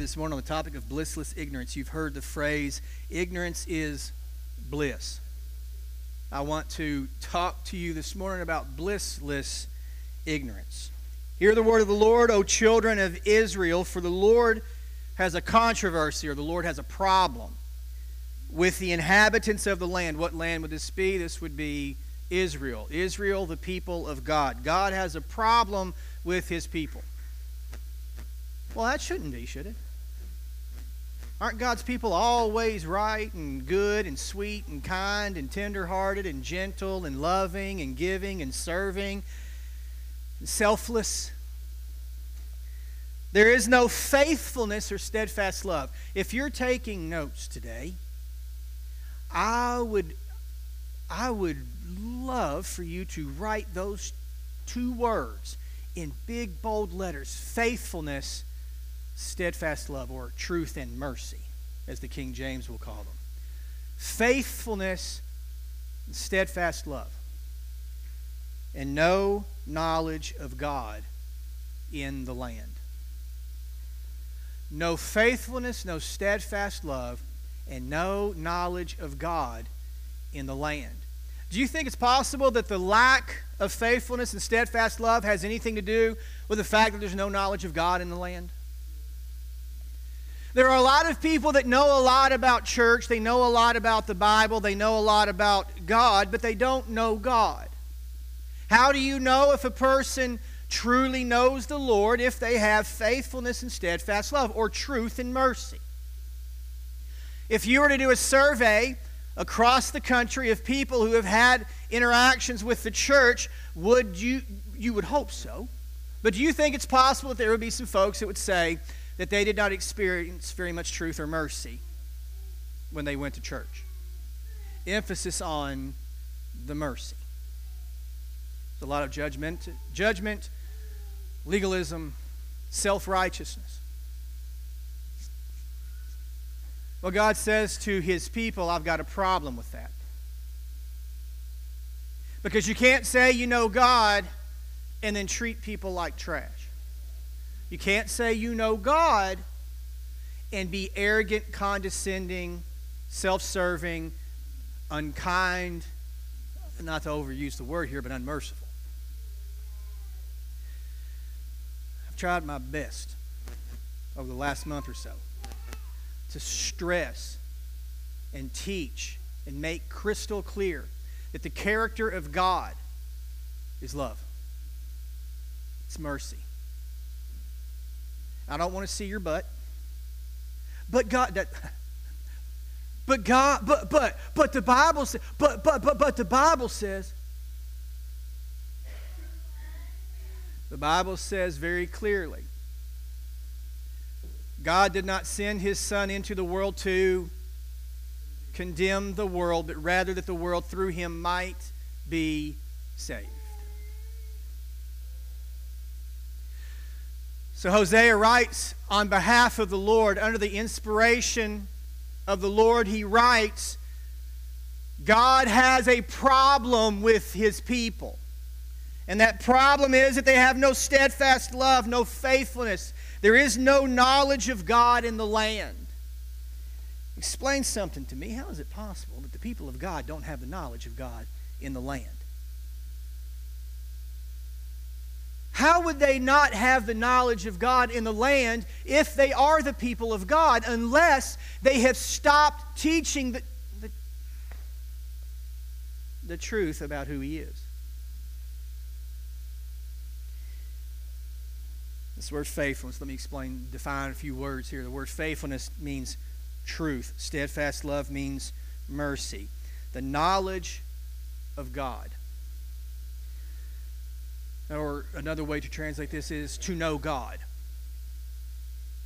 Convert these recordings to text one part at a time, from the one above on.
you this morning on the topic of blissless ignorance. You've heard the phrase, ignorance is bliss. I want to talk to you this morning about blissless ignorance. Hear the word of the Lord, O children of Israel, for the Lord has a controversy or the Lord has a problem with the inhabitants of the land. What land would this be? This would be Israel. Israel, the people of God. God has a problem with his people. Well, that shouldn't be, should it? Aren't God's people always right and good and sweet and kind and tenderhearted and gentle and loving and giving and serving and selfless? There is no faithfulness or steadfast love. If you're taking notes today, I would I would love for you to write those two words in big bold letters, faithfulness steadfast love, or truth and mercy, as the King James will call them. Faithfulness and steadfast love, and no knowledge of God in the land. No faithfulness, no steadfast love, and no knowledge of God in the land. Do you think it's possible that the lack of faithfulness and steadfast love has anything to do with the fact that there's no knowledge of God in the land? There are a lot of people that know a lot about church, they know a lot about the Bible, they know a lot about God, but they don't know God. How do you know if a person truly knows the Lord if they have faithfulness and steadfast love or truth and mercy? If you were to do a survey across the country of people who have had interactions with the church, would you you would hope so. But do you think it's possible that there would be some folks that would say, that they did not experience very much truth or mercy when they went to church. Emphasis on the mercy. There's a lot of judgment, judgment, legalism, self-righteousness. Well, God says to his people, I've got a problem with that. Because you can't say you know God and then treat people like trash. You can't say you know God and be arrogant, condescending, self serving, unkind, not to overuse the word here, but unmerciful. I've tried my best over the last month or so to stress and teach and make crystal clear that the character of God is love, it's mercy, I don't want to see your butt. But God that but God but but but the Bible says but but but but the Bible says The Bible says very clearly God did not send his son into the world to condemn the world, but rather that the world through him might be saved. So Hosea writes on behalf of the Lord, under the inspiration of the Lord, he writes, God has a problem with his people. And that problem is that they have no steadfast love, no faithfulness. There is no knowledge of God in the land. Explain something to me. How is it possible that the people of God don't have the knowledge of God in the land? How would they not have the knowledge of God in the land if they are the people of God unless they have stopped teaching the, the, the truth about who He is? This word faithfulness, let me explain, define a few words here. The word faithfulness means truth, steadfast love means mercy. The knowledge of God or another way to translate this is to know God.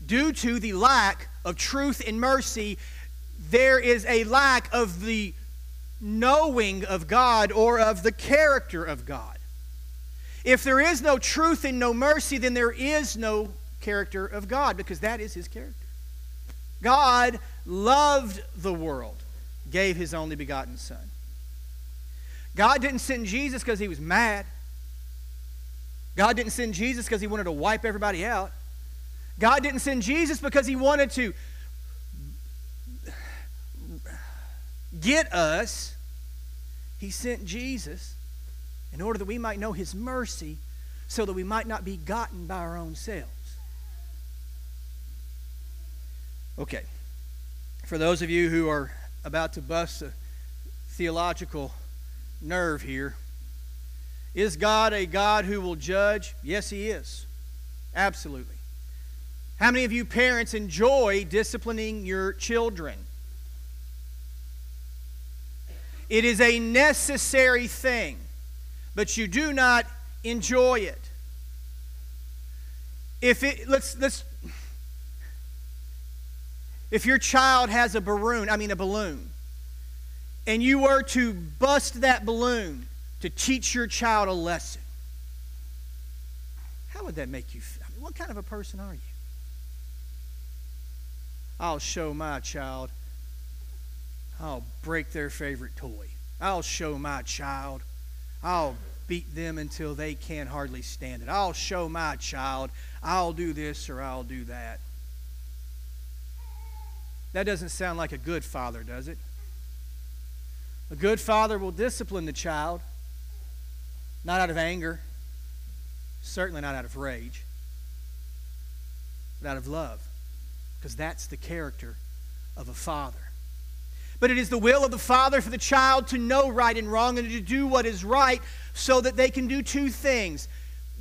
Due to the lack of truth and mercy, there is a lack of the knowing of God or of the character of God. If there is no truth and no mercy, then there is no character of God because that is his character. God loved the world, gave his only begotten Son. God didn't send Jesus because he was mad. God didn't send Jesus because he wanted to wipe everybody out. God didn't send Jesus because he wanted to get us. He sent Jesus in order that we might know his mercy so that we might not be gotten by our own selves. Okay. For those of you who are about to bust a theological nerve here, is God a God who will judge? Yes, He is. Absolutely. How many of you parents enjoy disciplining your children? It is a necessary thing, but you do not enjoy it. If it let's let's if your child has a balloon, I mean a balloon, and you were to bust that balloon to teach your child a lesson, how would that make you feel? I mean, what kind of a person are you? I'll show my child. I'll break their favorite toy. I'll show my child. I'll beat them until they can hardly stand it. I'll show my child. I'll do this or I'll do that. That doesn't sound like a good father, does it? A good father will discipline the child, not out of anger, certainly not out of rage, but out of love, because that's the character of a father. But it is the will of the Father for the child to know right and wrong and to do what is right so that they can do two things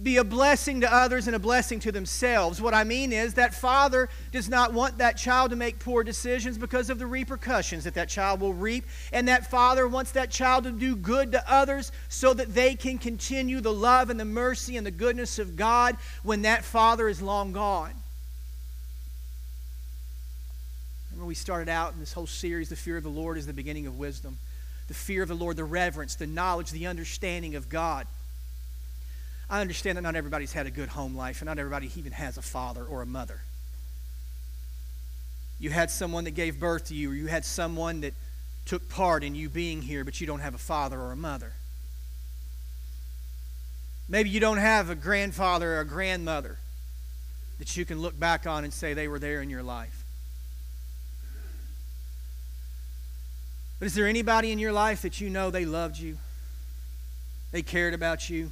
be a blessing to others and a blessing to themselves. What I mean is that father does not want that child to make poor decisions because of the repercussions that that child will reap. And that father wants that child to do good to others so that they can continue the love and the mercy and the goodness of God when that father is long gone. Remember, we started out in this whole series the fear of the Lord is the beginning of wisdom. The fear of the Lord, the reverence, the knowledge, the understanding of God. I understand that not everybody's had a good home life, and not everybody even has a father or a mother. You had someone that gave birth to you, or you had someone that took part in you being here, but you don't have a father or a mother. Maybe you don't have a grandfather or a grandmother that you can look back on and say they were there in your life. But is there anybody in your life that you know they loved you? They cared about you?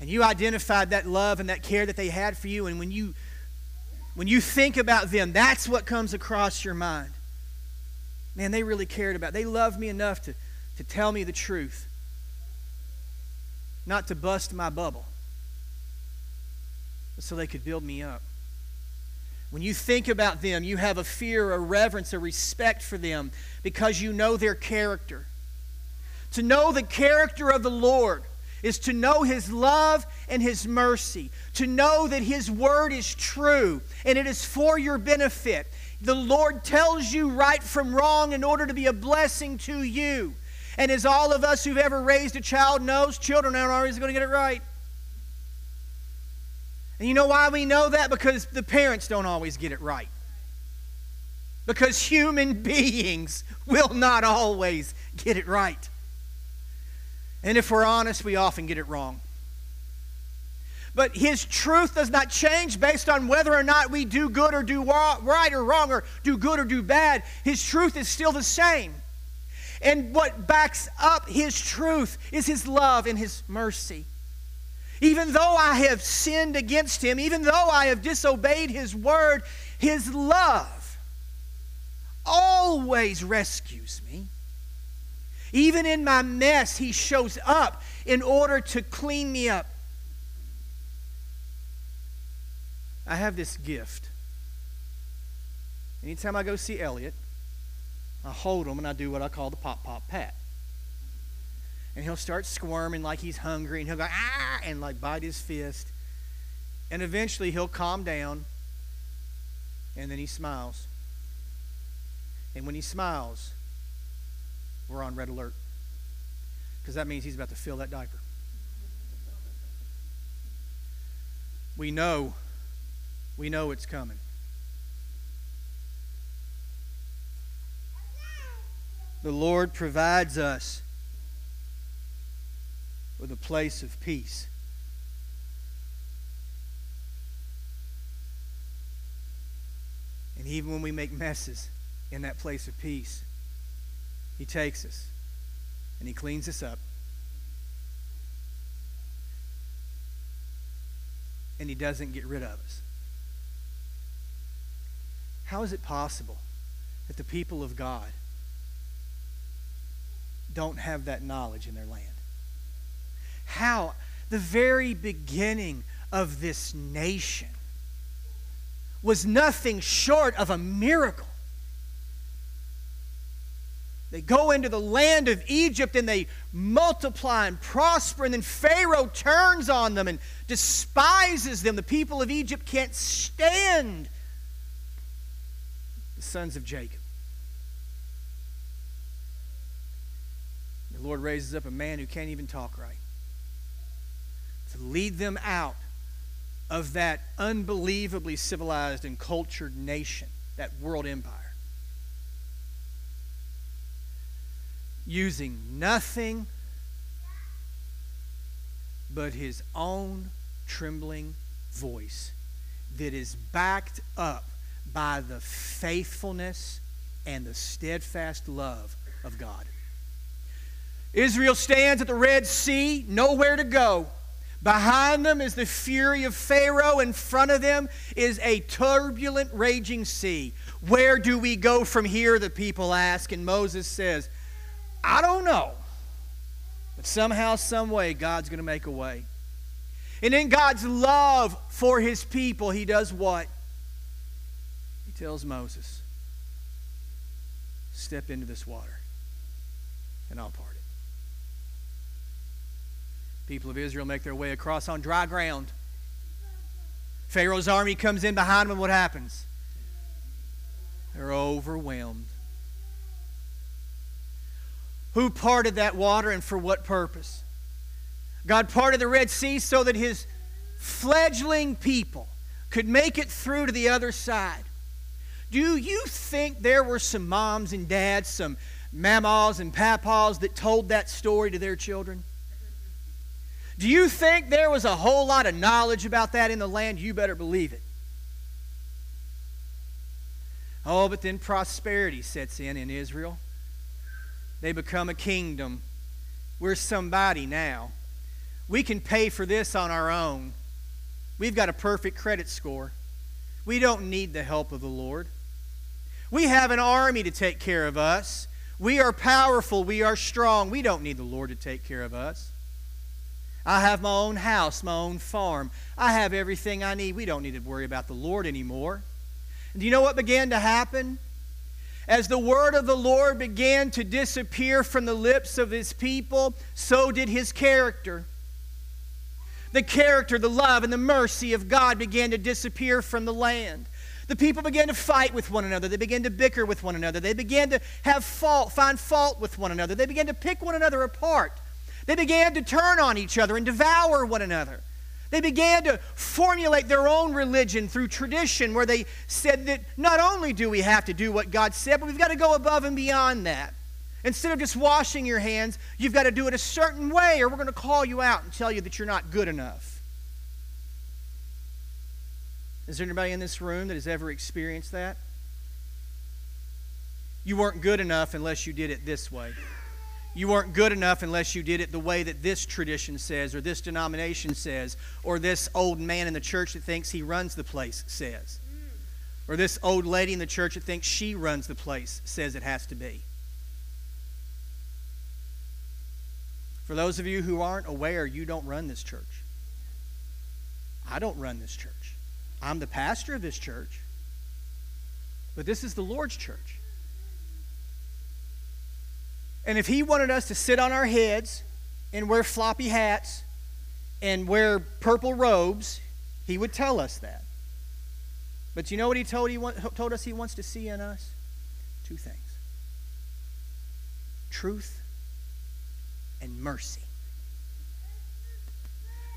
And you identified that love and that care that they had for you. And when you when you think about them that's what comes across your mind. Man they really cared about they loved me enough to, to tell me the truth. Not to bust my bubble but so they could build me up. When you think about them you have a fear a reverence a respect for them because you know their character. To know the character of the lord is to know His love and His mercy, to know that His word is true and it is for your benefit. The Lord tells you right from wrong in order to be a blessing to you. And as all of us who've ever raised a child knows, children aren't always going to get it right. And you know why we know that? Because the parents don't always get it right. Because human beings will not always get it right. And if we're honest, we often get it wrong. But his truth does not change based on whether or not we do good or do right or wrong or do good or do bad. His truth is still the same. And what backs up his truth is his love and his mercy. Even though I have sinned against him, even though I have disobeyed his word, his love always rescues me. Even in my mess, He shows up in order to clean me up. I have this gift. Anytime I go see Elliot, I hold him and I do what I call the pop pop pat. And he'll start squirming like he's hungry and he'll go, ah, and like bite his fist. And eventually he'll calm down and then he smiles. And when he smiles, we're on red alert. Because that means he's about to fill that diaper. We know, we know it's coming. The Lord provides us with a place of peace. And even when we make messes in that place of peace, He takes us and He cleans us up. And He doesn't get rid of us. How is it possible that the people of God don't have that knowledge in their land? How? The very beginning of this nation was nothing short of a miracle. They go into the land of Egypt and they multiply and prosper, and then Pharaoh turns on them and despises them. The people of Egypt can't stand the sons of Jacob. The Lord raises up a man who can't even talk right to lead them out of that unbelievably civilized and cultured nation, that world empire. Using nothing but his own trembling voice that is backed up by the faithfulness and the steadfast love of God. Israel stands at the Red Sea, nowhere to go. Behind them is the fury of Pharaoh. In front of them is a turbulent, raging sea. Where do we go from here? The people ask. And Moses says, I don't know. But somehow, some way, God's going to make a way. And in God's love for his people, he does what? He tells Moses, Step into this water, and I'll part it. people of Israel make their way across on dry ground. Pharaoh's army comes in behind them, what happens? They're overwhelmed. Who parted that water and for what purpose? God parted the Red Sea so that his fledgling people could make it through to the other side. Do you think there were some moms and dads, some mamas and papas that told that story to their children? Do you think there was a whole lot of knowledge about that in the land? You better believe it. Oh, but then prosperity sets in in Israel. They become a kingdom. We're somebody now. We can pay for this on our own. We've got a perfect credit score. We don't need the help of the Lord. We have an army to take care of us. We are powerful. We are strong. We don't need the Lord to take care of us. I have my own house, my own farm. I have everything I need. We don't need to worry about the Lord anymore. And do you know what began to happen? As the word of the Lord began to disappear from the lips of his people, so did his character. The character, the love, and the mercy of God began to disappear from the land. The people began to fight with one another. They began to bicker with one another. They began to have fault, find fault with one another. They began to pick one another apart. They began to turn on each other and devour one another. They began to formulate their own religion through tradition, where they said that not only do we have to do what God said, but we've got to go above and beyond that. Instead of just washing your hands, you've got to do it a certain way, or we're going to call you out and tell you that you're not good enough. Is there anybody in this room that has ever experienced that? You weren't good enough unless you did it this way you weren't good enough unless you did it the way that this tradition says, or this denomination says, or this old man in the church that thinks he runs the place says, or this old lady in the church that thinks she runs the place says it has to be. For those of you who aren't aware, you don't run this church. I don't run this church. I'm the pastor of this church, but this is the Lord's church. And if he wanted us to sit on our heads and wear floppy hats and wear purple robes, he would tell us that. But you know what he told, he told us he wants to see in us? Two things truth and mercy.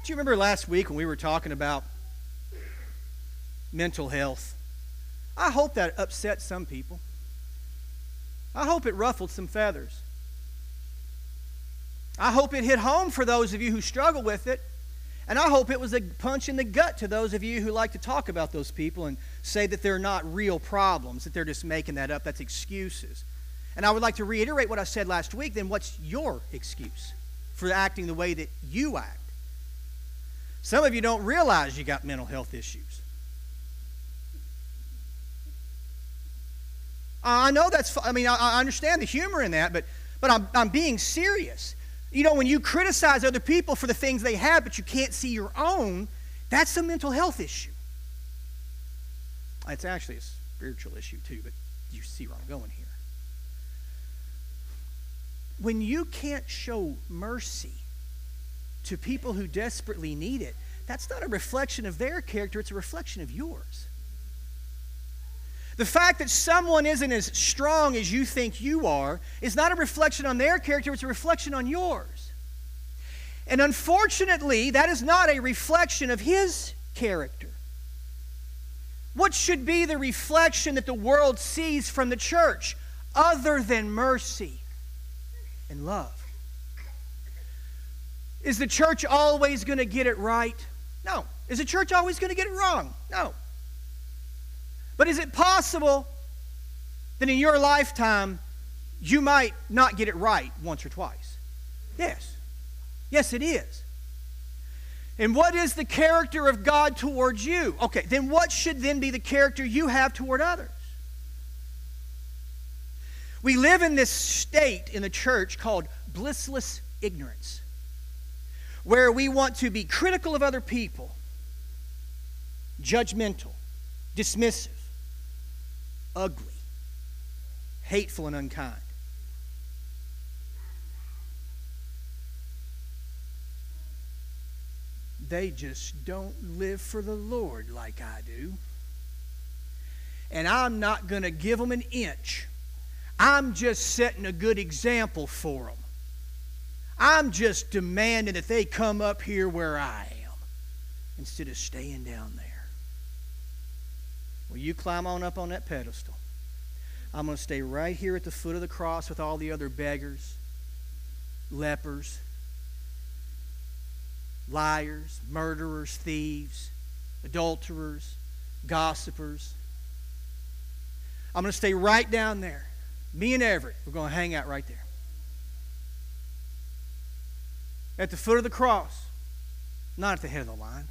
Do you remember last week when we were talking about mental health? I hope that upset some people. I hope it ruffled some feathers. I hope it hit home for those of you who struggle with it. And I hope it was a punch in the gut to those of you who like to talk about those people and say that they're not real problems, that they're just making that up. That's excuses. And I would like to reiterate what I said last week. Then, what's your excuse for acting the way that you act? Some of you don't realize you got mental health issues. I know that's, I mean, I understand the humor in that, but, but I'm, I'm being serious. You know, when you criticize other people for the things they have, but you can't see your own, that's a mental health issue. It's actually a spiritual issue, too, but you see where I'm going here. When you can't show mercy to people who desperately need it, that's not a reflection of their character, it's a reflection of yours. The fact that someone isn't as strong as you think you are is not a reflection on their character, it's a reflection on yours. And unfortunately, that is not a reflection of his character. What should be the reflection that the world sees from the church other than mercy and love? Is the church always going to get it right? No. Is the church always going to get it wrong? No. But is it possible that in your lifetime you might not get it right once or twice? Yes. Yes, it is. And what is the character of God towards you? Okay, then what should then be the character you have toward others? We live in this state in the church called blissless ignorance, where we want to be critical of other people, judgmental, dismissive, ugly, hateful, and unkind. They just don't live for the Lord like I do. And I'm not going to give them an inch. I'm just setting a good example for them. I'm just demanding that they come up here where I am instead of staying down there. Well, you climb on up on that pedestal. I'm going to stay right here at the foot of the cross with all the other beggars, lepers, liars, murderers, thieves, adulterers, gossipers. I'm going to stay right down there. Me and Everett, we're going to hang out right there. At the foot of the cross, not at the head of the line.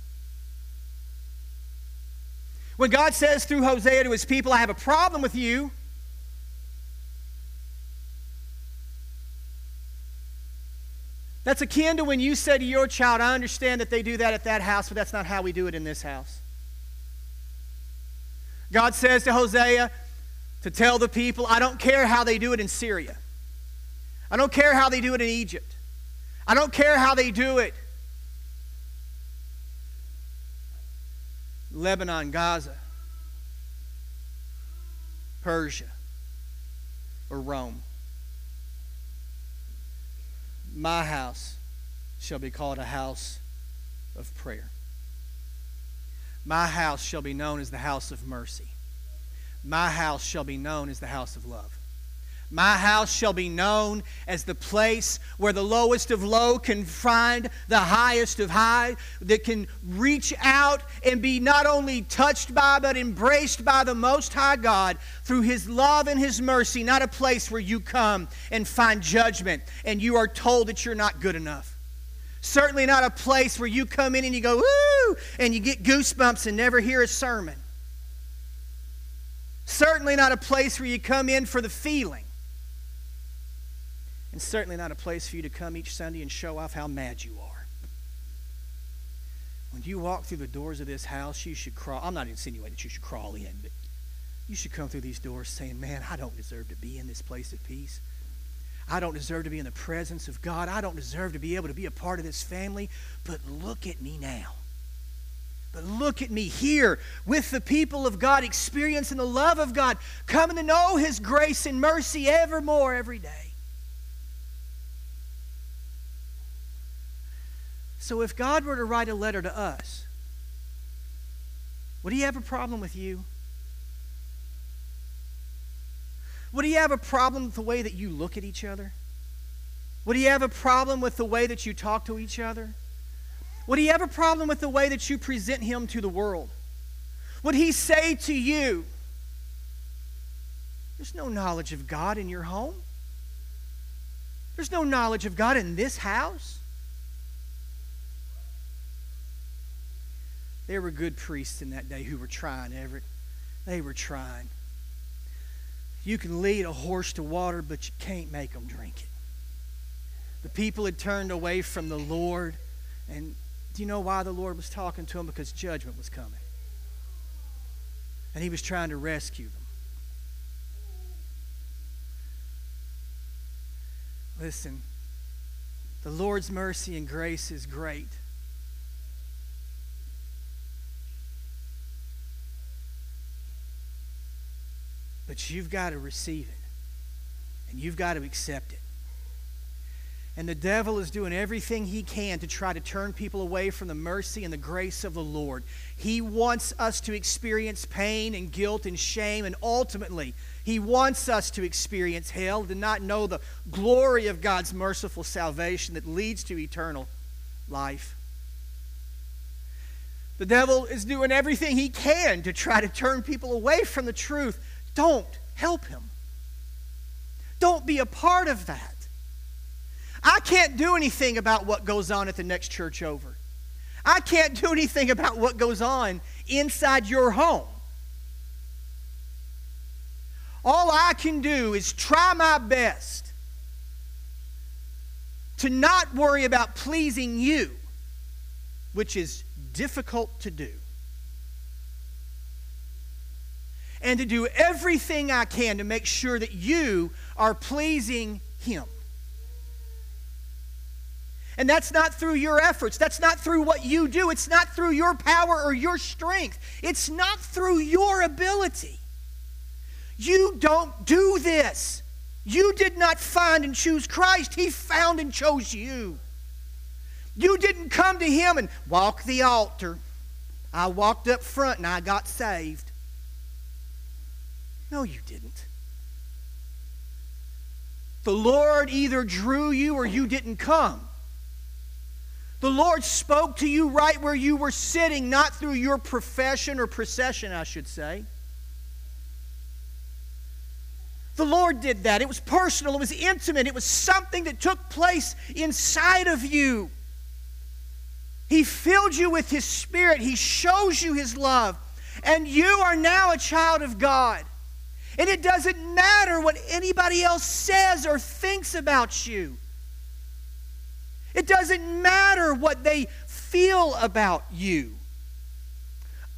When God says through Hosea to his people, I have a problem with you, That's akin to when you say to your child, I understand that they do that at that house, but that's not how we do it in this house. God says to Hosea to tell the people, I don't care how they do it in Syria. I don't care how they do it in Egypt. I don't care how they do it Lebanon, Gaza, Persia, or Rome. My house shall be called a house of prayer. My house shall be known as the house of mercy. My house shall be known as the house of love. My house shall be known as the place where the lowest of low can find the highest of high, that can reach out and be not only touched by, but embraced by the Most High God through His love and His mercy, not a place where you come and find judgment and you are told that you're not good enough. Certainly not a place where you come in and you go, woo, and you get goosebumps and never hear a sermon. Certainly not a place where you come in for the feeling and certainly not a place for you to come each Sunday and show off how mad you are. When you walk through the doors of this house, you should crawl. I'm not insinuating that you should crawl in, but you should come through these doors saying, Man, I don't deserve to be in this place of peace. I don't deserve to be in the presence of God. I don't deserve to be able to be a part of this family. But look at me now. But look at me here with the people of God, experiencing the love of God, coming to know His grace and mercy evermore every day. So if God were to write a letter to us, would he have a problem with you? Would he have a problem with the way that you look at each other? Would he have a problem with the way that you talk to each other? Would he have a problem with the way that you present him to the world? Would he say to you, There's no knowledge of God in your home? There's no knowledge of God in this house? There were good priests in that day who were trying, Everett. They were trying. You can lead a horse to water, but you can't make them drink it. The people had turned away from the Lord. And do you know why the Lord was talking to them? Because judgment was coming. And He was trying to rescue them. Listen, the Lord's mercy and grace is great. But you've got to receive it, and you've got to accept it. And the devil is doing everything he can to try to turn people away from the mercy and the grace of the Lord. He wants us to experience pain and guilt and shame, and ultimately, he wants us to experience hell, to not know the glory of God's merciful salvation that leads to eternal life. The devil is doing everything he can to try to turn people away from the truth. Don't help him. Don't be a part of that. I can't do anything about what goes on at the next church over. I can't do anything about what goes on inside your home. All I can do is try my best to not worry about pleasing you, which is difficult to do, and to do everything I can to make sure that you are pleasing Him. And that's not through your efforts. That's not through what you do. It's not through your power or your strength. It's not through your ability. You don't do this. You did not find and choose Christ, He found and chose you. You didn't come to Him and walk the altar. I walked up front and I got saved. No, you didn't. The Lord either drew you or you didn't come. The Lord spoke to you right where you were sitting, not through your profession or procession, I should say. The Lord did that. It was personal, it was intimate, it was something that took place inside of you. He filled you with His Spirit, He shows you His love, and you are now a child of God. And it doesn't matter what anybody else says or thinks about you. It doesn't matter what they feel about you.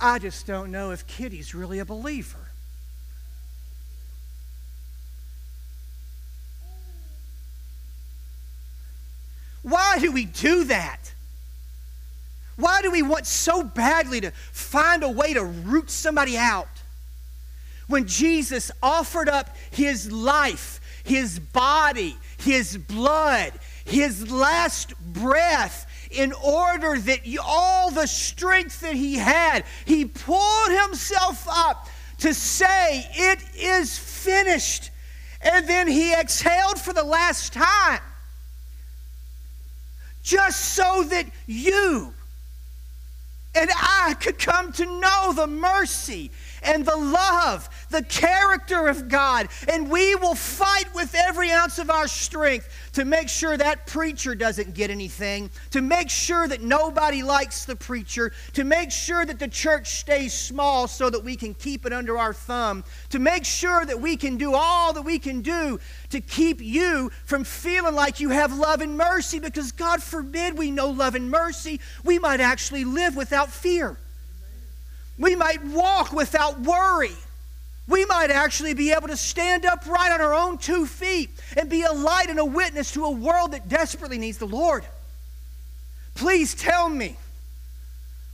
I just don't know if Kitty's really a believer. Why do we do that? Why do we want so badly to find a way to root somebody out? When Jesus offered up his life, his body, his blood, his last breath in order that all the strength that he had, he pulled himself up to say, It is finished. And then he exhaled for the last time, just so that you and I could come to know the mercy and the love, the character of God. And we will fight with every ounce of our strength to make sure that preacher doesn't get anything, to make sure that nobody likes the preacher, to make sure that the church stays small so that we can keep it under our thumb, to make sure that we can do all that we can do to keep you from feeling like you have love and mercy because God forbid we know love and mercy. We might actually live without fear. We might walk without worry. We might actually be able to stand upright on our own two feet and be a light and a witness to a world that desperately needs the Lord. Please tell me,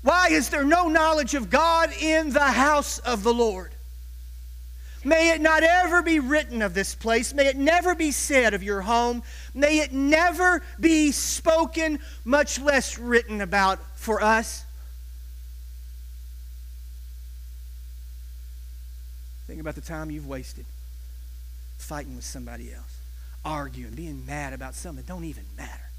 why is there no knowledge of God in the house of the Lord? May it not ever be written of this place. May it never be said of your home. May it never be spoken, much less written about for us. Think about the time you've wasted fighting with somebody else, arguing, being mad about something that don't even matter.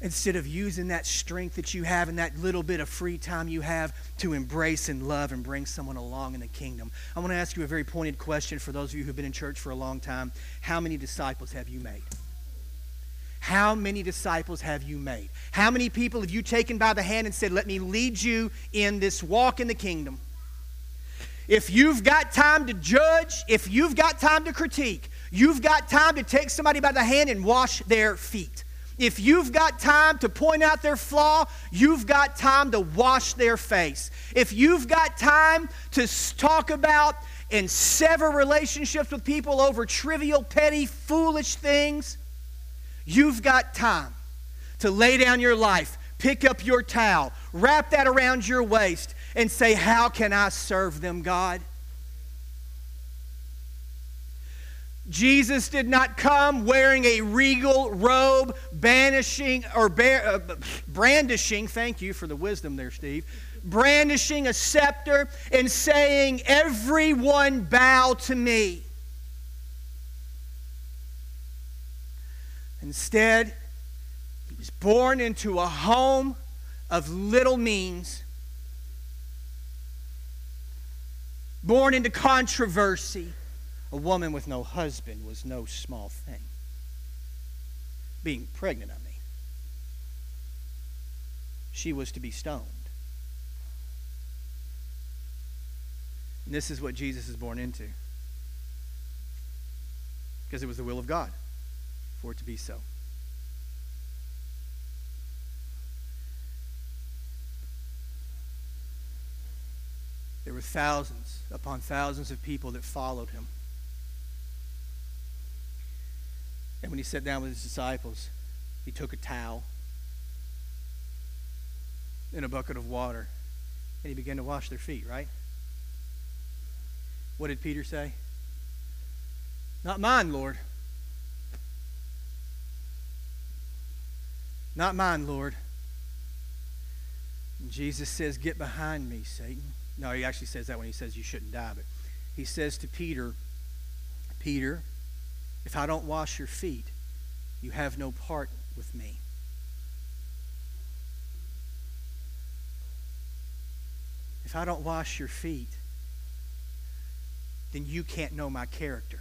instead of using that strength that you have and that little bit of free time you have to embrace and love and bring someone along in the kingdom. I want to ask you a very pointed question for those of you who've been in church for a long time. How many disciples have you made? How many disciples have you made? How many people have you taken by the hand and said, Let me lead you in this walk in the kingdom? If you've got time to judge, if you've got time to critique, you've got time to take somebody by the hand and wash their feet. If you've got time to point out their flaw, you've got time to wash their face. If you've got time to talk about and sever relationships with people over trivial, petty, foolish things, you've got time to lay down your life, pick up your towel, wrap that around your waist, and say, How can I serve them, God? Jesus did not come wearing a regal robe, banishing or bear, uh, brandishing, thank you for the wisdom there, Steve, brandishing a scepter and saying, Everyone bow to me. Instead, he was born into a home of little means, born into controversy a woman with no husband was no small thing. Being pregnant, I mean. She was to be stoned. And this is what Jesus is born into. Because it was the will of God for it to be so. Were thousands upon thousands of people that followed him. And when he sat down with his disciples, he took a towel and a bucket of water and he began to wash their feet, right? What did Peter say? Not mine, Lord. Not mine, Lord. And Jesus says, Get behind me, Satan. No, he actually says that when he says you shouldn't die. But he says to Peter, Peter, if I don't wash your feet, you have no part with me. If I don't wash your feet, then you can't know my character.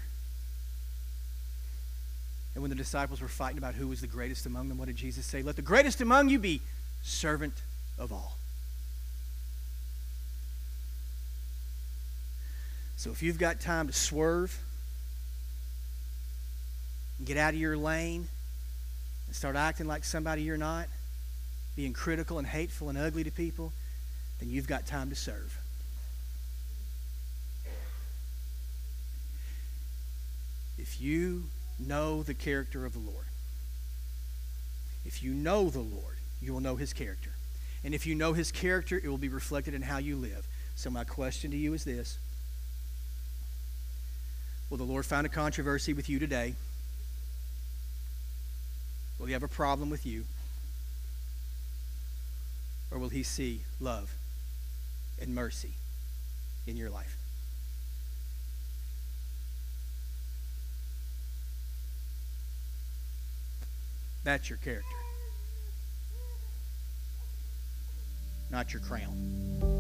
And when the disciples were fighting about who was the greatest among them, what did Jesus say? Let the greatest among you be servant of all. So if you've got time to swerve, get out of your lane and start acting like somebody you're not, being critical and hateful and ugly to people, then you've got time to serve. If you know the character of the Lord, if you know the Lord, you will know his character. And if you know his character, it will be reflected in how you live. So, my question to you is this Will the Lord find a controversy with you today? Will he have a problem with you? Or will he see love and mercy in your life? That's your character, not your crown.